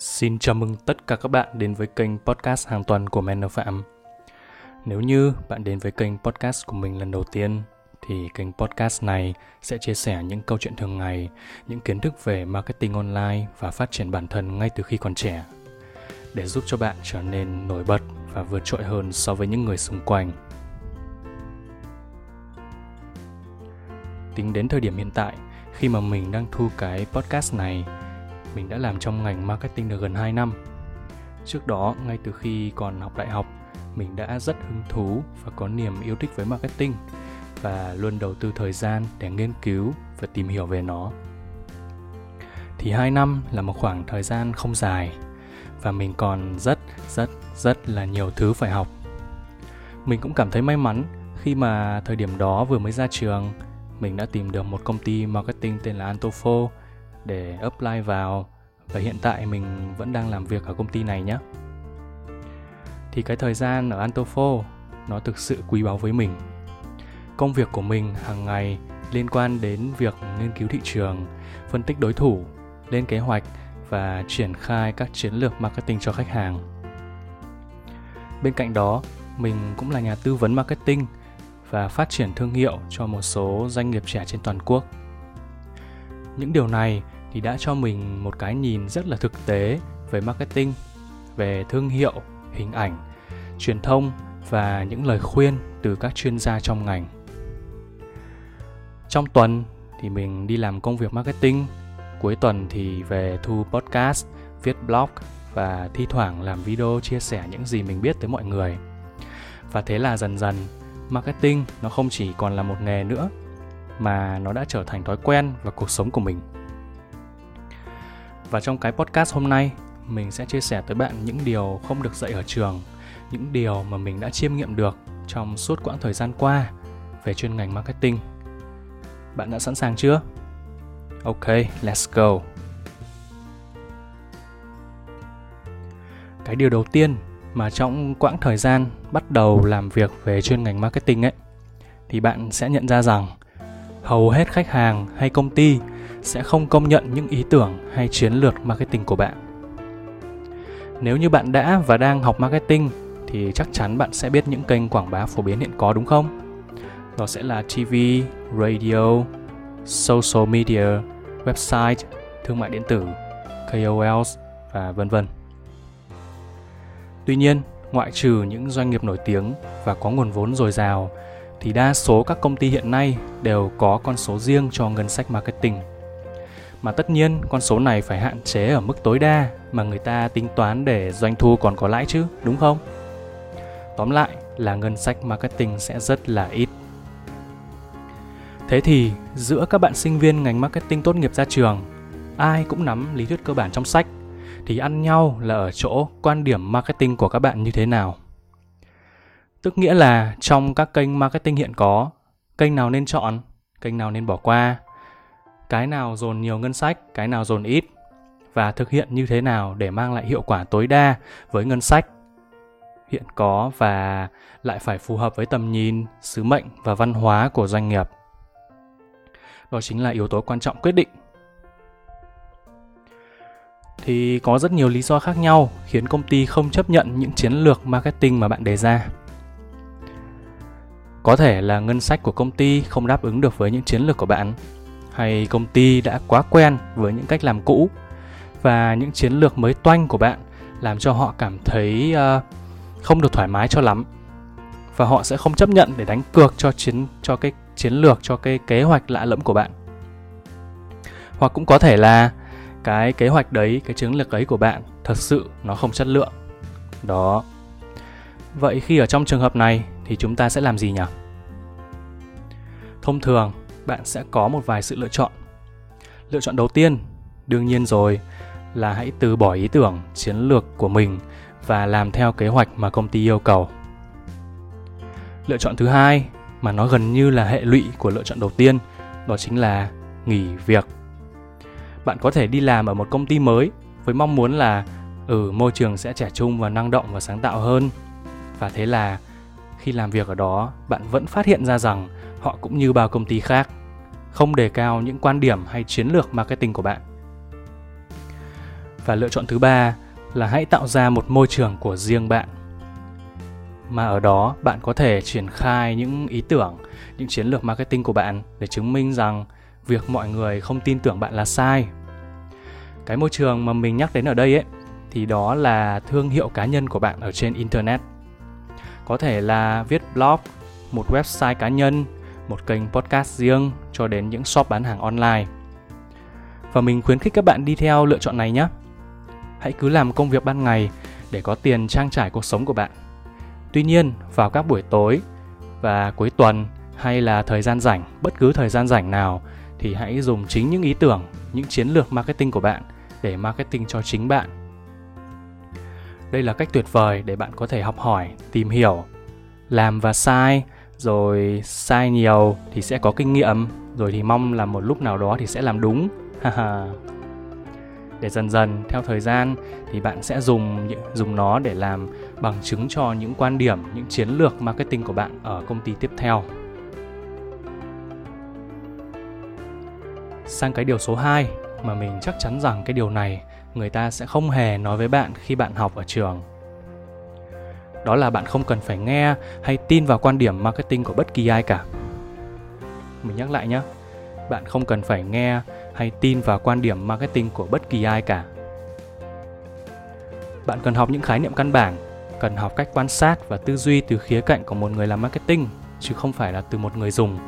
Xin chào mừng tất cả các bạn đến với kênh podcast hàng tuần của Men Phạm. Nếu như bạn đến với kênh podcast của mình lần đầu tiên thì kênh podcast này sẽ chia sẻ những câu chuyện thường ngày, những kiến thức về marketing online và phát triển bản thân ngay từ khi còn trẻ để giúp cho bạn trở nên nổi bật và vượt trội hơn so với những người xung quanh. Tính đến thời điểm hiện tại, khi mà mình đang thu cái podcast này mình đã làm trong ngành marketing được gần 2 năm. Trước đó, ngay từ khi còn học đại học, mình đã rất hứng thú và có niềm yêu thích với marketing và luôn đầu tư thời gian để nghiên cứu và tìm hiểu về nó. Thì 2 năm là một khoảng thời gian không dài và mình còn rất rất rất là nhiều thứ phải học. Mình cũng cảm thấy may mắn khi mà thời điểm đó vừa mới ra trường, mình đã tìm được một công ty marketing tên là Antofo để apply vào và hiện tại mình vẫn đang làm việc ở công ty này nhé. Thì cái thời gian ở Antofo nó thực sự quý báu với mình. Công việc của mình hàng ngày liên quan đến việc nghiên cứu thị trường, phân tích đối thủ, lên kế hoạch và triển khai các chiến lược marketing cho khách hàng. Bên cạnh đó, mình cũng là nhà tư vấn marketing và phát triển thương hiệu cho một số doanh nghiệp trẻ trên toàn quốc. Những điều này thì đã cho mình một cái nhìn rất là thực tế về marketing, về thương hiệu, hình ảnh, truyền thông và những lời khuyên từ các chuyên gia trong ngành. Trong tuần thì mình đi làm công việc marketing, cuối tuần thì về thu podcast, viết blog và thi thoảng làm video chia sẻ những gì mình biết tới mọi người. Và thế là dần dần marketing nó không chỉ còn là một nghề nữa mà nó đã trở thành thói quen và cuộc sống của mình. Và trong cái podcast hôm nay, mình sẽ chia sẻ tới bạn những điều không được dạy ở trường, những điều mà mình đã chiêm nghiệm được trong suốt quãng thời gian qua về chuyên ngành marketing. Bạn đã sẵn sàng chưa? Ok, let's go. Cái điều đầu tiên mà trong quãng thời gian bắt đầu làm việc về chuyên ngành marketing ấy thì bạn sẽ nhận ra rằng hầu hết khách hàng hay công ty sẽ không công nhận những ý tưởng hay chiến lược marketing của bạn. Nếu như bạn đã và đang học marketing thì chắc chắn bạn sẽ biết những kênh quảng bá phổ biến hiện có đúng không? Đó sẽ là TV, radio, social media, website, thương mại điện tử, KOLs và vân vân. Tuy nhiên, ngoại trừ những doanh nghiệp nổi tiếng và có nguồn vốn dồi dào thì đa số các công ty hiện nay đều có con số riêng cho ngân sách marketing mà tất nhiên con số này phải hạn chế ở mức tối đa mà người ta tính toán để doanh thu còn có lãi chứ, đúng không? Tóm lại là ngân sách marketing sẽ rất là ít. Thế thì giữa các bạn sinh viên ngành marketing tốt nghiệp ra trường, ai cũng nắm lý thuyết cơ bản trong sách thì ăn nhau là ở chỗ quan điểm marketing của các bạn như thế nào. Tức nghĩa là trong các kênh marketing hiện có, kênh nào nên chọn, kênh nào nên bỏ qua, cái nào dồn nhiều ngân sách, cái nào dồn ít và thực hiện như thế nào để mang lại hiệu quả tối đa với ngân sách hiện có và lại phải phù hợp với tầm nhìn, sứ mệnh và văn hóa của doanh nghiệp. Đó chính là yếu tố quan trọng quyết định. Thì có rất nhiều lý do khác nhau khiến công ty không chấp nhận những chiến lược marketing mà bạn đề ra. Có thể là ngân sách của công ty không đáp ứng được với những chiến lược của bạn hay công ty đã quá quen với những cách làm cũ và những chiến lược mới toanh của bạn làm cho họ cảm thấy uh, không được thoải mái cho lắm. Và họ sẽ không chấp nhận để đánh cược cho chiến cho cái chiến lược cho cái kế hoạch lạ lẫm của bạn. Hoặc cũng có thể là cái kế hoạch đấy cái chiến lược ấy của bạn thật sự nó không chất lượng. Đó. Vậy khi ở trong trường hợp này thì chúng ta sẽ làm gì nhỉ thông thường bạn sẽ có một vài sự lựa chọn. Lựa chọn đầu tiên, đương nhiên rồi, là hãy từ bỏ ý tưởng, chiến lược của mình và làm theo kế hoạch mà công ty yêu cầu. Lựa chọn thứ hai mà nó gần như là hệ lụy của lựa chọn đầu tiên, đó chính là nghỉ việc. Bạn có thể đi làm ở một công ty mới với mong muốn là ừ môi trường sẽ trẻ trung và năng động và sáng tạo hơn. Và thế là khi làm việc ở đó, bạn vẫn phát hiện ra rằng họ cũng như bao công ty khác, không đề cao những quan điểm hay chiến lược marketing của bạn. Và lựa chọn thứ ba là hãy tạo ra một môi trường của riêng bạn. Mà ở đó bạn có thể triển khai những ý tưởng, những chiến lược marketing của bạn để chứng minh rằng việc mọi người không tin tưởng bạn là sai. Cái môi trường mà mình nhắc đến ở đây ấy thì đó là thương hiệu cá nhân của bạn ở trên internet. Có thể là viết blog, một website cá nhân, một kênh podcast riêng cho đến những shop bán hàng online. Và mình khuyến khích các bạn đi theo lựa chọn này nhé. Hãy cứ làm công việc ban ngày để có tiền trang trải cuộc sống của bạn. Tuy nhiên, vào các buổi tối và cuối tuần hay là thời gian rảnh, bất cứ thời gian rảnh nào thì hãy dùng chính những ý tưởng, những chiến lược marketing của bạn để marketing cho chính bạn. Đây là cách tuyệt vời để bạn có thể học hỏi, tìm hiểu, làm và sai, rồi sai nhiều thì sẽ có kinh nghiệm, rồi thì mong là một lúc nào đó thì sẽ làm đúng. để dần dần theo thời gian thì bạn sẽ dùng dùng nó để làm bằng chứng cho những quan điểm, những chiến lược marketing của bạn ở công ty tiếp theo. Sang cái điều số 2 mà mình chắc chắn rằng cái điều này người ta sẽ không hề nói với bạn khi bạn học ở trường. Đó là bạn không cần phải nghe hay tin vào quan điểm marketing của bất kỳ ai cả. Mình nhắc lại nhé, bạn không cần phải nghe hay tin vào quan điểm marketing của bất kỳ ai cả. Bạn cần học những khái niệm căn bản, cần học cách quan sát và tư duy từ khía cạnh của một người làm marketing chứ không phải là từ một người dùng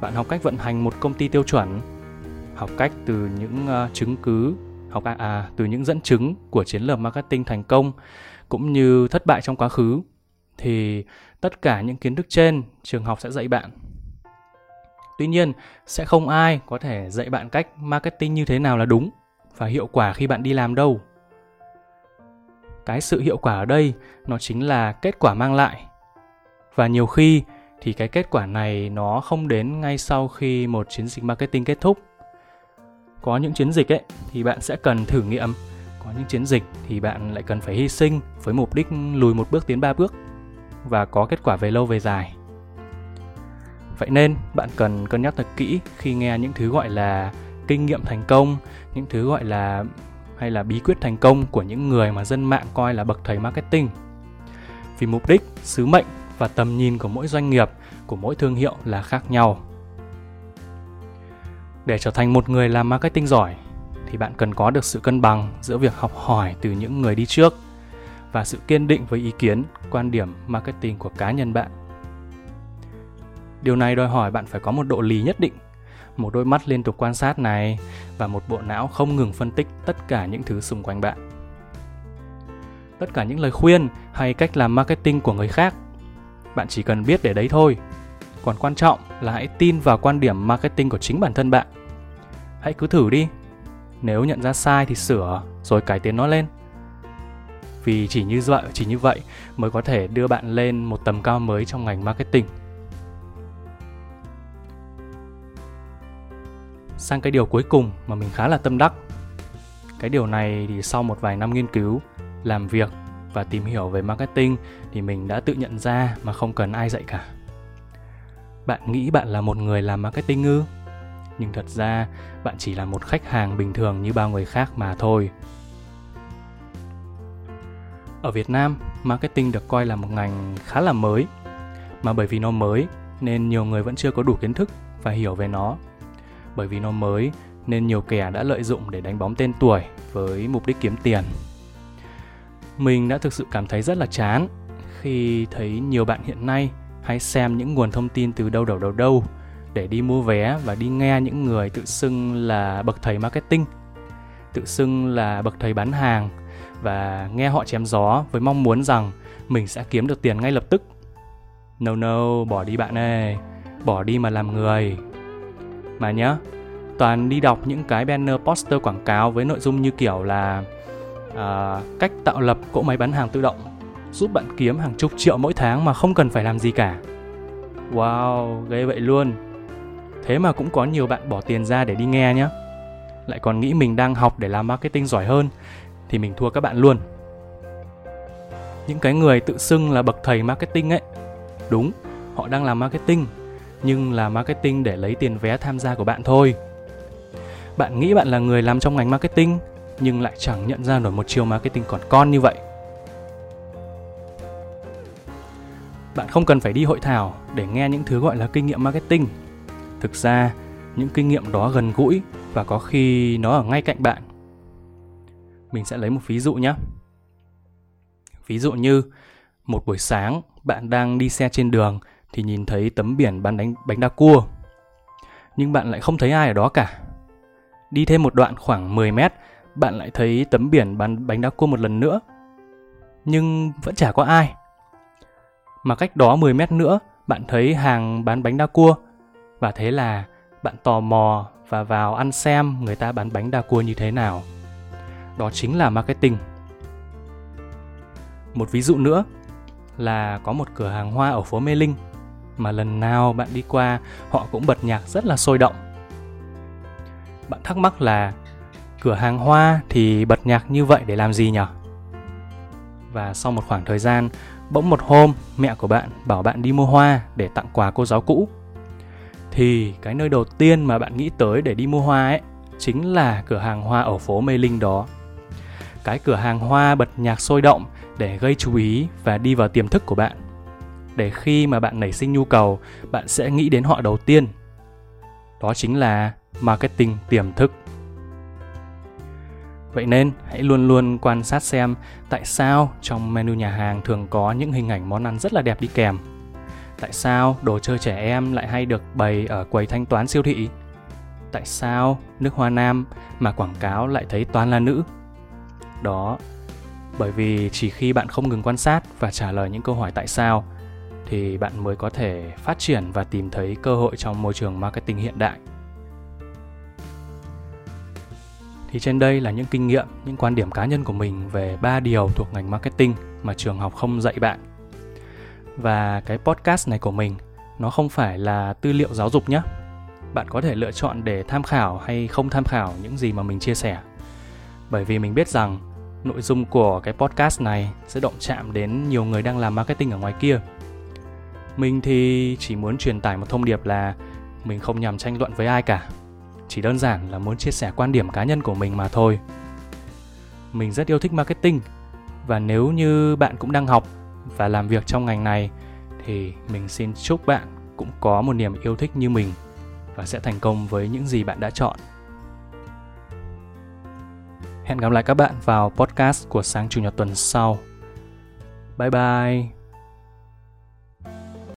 bạn học cách vận hành một công ty tiêu chuẩn học cách từ những uh, chứng cứ học à, à từ những dẫn chứng của chiến lược marketing thành công cũng như thất bại trong quá khứ thì tất cả những kiến thức trên trường học sẽ dạy bạn. Tuy nhiên sẽ không ai có thể dạy bạn cách marketing như thế nào là đúng và hiệu quả khi bạn đi làm đâu. Cái sự hiệu quả ở đây nó chính là kết quả mang lại. Và nhiều khi thì cái kết quả này nó không đến ngay sau khi một chiến dịch marketing kết thúc có những chiến dịch ấy thì bạn sẽ cần thử nghiệm. Có những chiến dịch thì bạn lại cần phải hy sinh với mục đích lùi một bước tiến ba bước và có kết quả về lâu về dài. Vậy nên bạn cần cân nhắc thật kỹ khi nghe những thứ gọi là kinh nghiệm thành công những thứ gọi là hay là bí quyết thành công của những người mà dân mạng coi là bậc thầy marketing. Vì mục đích sứ mệnh và tầm nhìn của mỗi doanh nghiệp, của mỗi thương hiệu là khác nhau. Để trở thành một người làm marketing giỏi thì bạn cần có được sự cân bằng giữa việc học hỏi từ những người đi trước và sự kiên định với ý kiến, quan điểm marketing của cá nhân bạn. Điều này đòi hỏi bạn phải có một độ lý nhất định, một đôi mắt liên tục quan sát này và một bộ não không ngừng phân tích tất cả những thứ xung quanh bạn. Tất cả những lời khuyên hay cách làm marketing của người khác bạn chỉ cần biết để đấy thôi còn quan trọng là hãy tin vào quan điểm marketing của chính bản thân bạn. Hãy cứ thử đi. Nếu nhận ra sai thì sửa, rồi cải tiến nó lên. Vì chỉ như vậy, chỉ như vậy mới có thể đưa bạn lên một tầm cao mới trong ngành marketing. Sang cái điều cuối cùng mà mình khá là tâm đắc. Cái điều này thì sau một vài năm nghiên cứu, làm việc và tìm hiểu về marketing thì mình đã tự nhận ra mà không cần ai dạy cả bạn nghĩ bạn là một người làm marketing ư? Nhưng thật ra, bạn chỉ là một khách hàng bình thường như bao người khác mà thôi. Ở việt nam, marketing được coi là một ngành khá là mới. Mà bởi vì nó mới, nên nhiều người vẫn chưa có đủ kiến thức và hiểu về nó. Bởi vì nó mới, nên nhiều kẻ đã lợi dụng để đánh bóng tên tuổi với mục đích kiếm tiền. Mình đã thực sự cảm thấy rất là chán khi thấy nhiều bạn hiện nay hãy xem những nguồn thông tin từ đâu đầu đâu đâu để đi mua vé và đi nghe những người tự xưng là bậc thầy marketing, tự xưng là bậc thầy bán hàng và nghe họ chém gió với mong muốn rằng mình sẽ kiếm được tiền ngay lập tức. No no, bỏ đi bạn ơi, bỏ đi mà làm người. Mà nhá, toàn đi đọc những cái banner poster quảng cáo với nội dung như kiểu là uh, cách tạo lập cỗ máy bán hàng tự động giúp bạn kiếm hàng chục triệu mỗi tháng mà không cần phải làm gì cả. Wow, ghê vậy luôn. Thế mà cũng có nhiều bạn bỏ tiền ra để đi nghe nhé. Lại còn nghĩ mình đang học để làm marketing giỏi hơn thì mình thua các bạn luôn. Những cái người tự xưng là bậc thầy marketing ấy, đúng, họ đang làm marketing, nhưng là marketing để lấy tiền vé tham gia của bạn thôi. Bạn nghĩ bạn là người làm trong ngành marketing nhưng lại chẳng nhận ra nổi một chiều marketing còn con như vậy. Bạn không cần phải đi hội thảo để nghe những thứ gọi là kinh nghiệm marketing. Thực ra, những kinh nghiệm đó gần gũi và có khi nó ở ngay cạnh bạn. Mình sẽ lấy một ví dụ nhé. Ví dụ như một buổi sáng bạn đang đi xe trên đường thì nhìn thấy tấm biển bán đánh bánh đa cua. Nhưng bạn lại không thấy ai ở đó cả. Đi thêm một đoạn khoảng 10 mét, bạn lại thấy tấm biển bán bánh đa cua một lần nữa. Nhưng vẫn chả có ai. Mà cách đó 10 mét nữa, bạn thấy hàng bán bánh đa cua. Và thế là bạn tò mò và vào ăn xem người ta bán bánh đa cua như thế nào. Đó chính là marketing. Một ví dụ nữa là có một cửa hàng hoa ở phố Mê Linh mà lần nào bạn đi qua họ cũng bật nhạc rất là sôi động. Bạn thắc mắc là cửa hàng hoa thì bật nhạc như vậy để làm gì nhỉ? Và sau một khoảng thời gian, bỗng một hôm, mẹ của bạn bảo bạn đi mua hoa để tặng quà cô giáo cũ. Thì cái nơi đầu tiên mà bạn nghĩ tới để đi mua hoa ấy, chính là cửa hàng hoa ở phố Mê Linh đó. Cái cửa hàng hoa bật nhạc sôi động để gây chú ý và đi vào tiềm thức của bạn để khi mà bạn nảy sinh nhu cầu, bạn sẽ nghĩ đến họ đầu tiên đó chính là marketing tiềm thức vậy nên, hãy luôn luôn quan sát xem tại sao trong menu nhà hàng thường có những hình ảnh món ăn rất là đẹp đi kèm. Tại sao đồ chơi trẻ em lại hay được bày ở quầy thanh toán siêu thị? Tại sao nước hoa nam mà quảng cáo lại thấy toàn là nữ? Đó, bởi vì chỉ khi bạn không ngừng quan sát và trả lời những câu hỏi tại sao, thì bạn mới có thể phát triển và tìm thấy cơ hội trong môi trường marketing hiện đại. Thì trên đây là những kinh nghiệm, những quan điểm cá nhân của mình về ba điều thuộc ngành marketing mà trường học không dạy bạn và cái podcast này của mình, nó không phải là tư liệu giáo dục nhé bạn có thể lựa chọn để tham khảo hay không tham khảo những gì mà mình chia sẻ bởi vì mình biết rằng, nội dung của cái podcast này sẽ động chạm đến nhiều người đang làm marketing ở ngoài kia. Mình thì chỉ muốn truyền tải một thông điệp là mình không nhằm tranh luận với ai cả. Chỉ đơn giản là muốn chia sẻ quan điểm cá nhân của mình mà thôi. Mình rất yêu thích marketing, và nếu như bạn cũng đang học và làm việc trong ngành này, thì mình xin chúc bạn cũng có một niềm yêu thích như mình và sẽ thành công với những gì bạn đã chọn. Hẹn gặp lại các bạn vào podcast của sáng chủ nhật tuần sau. Bye bye.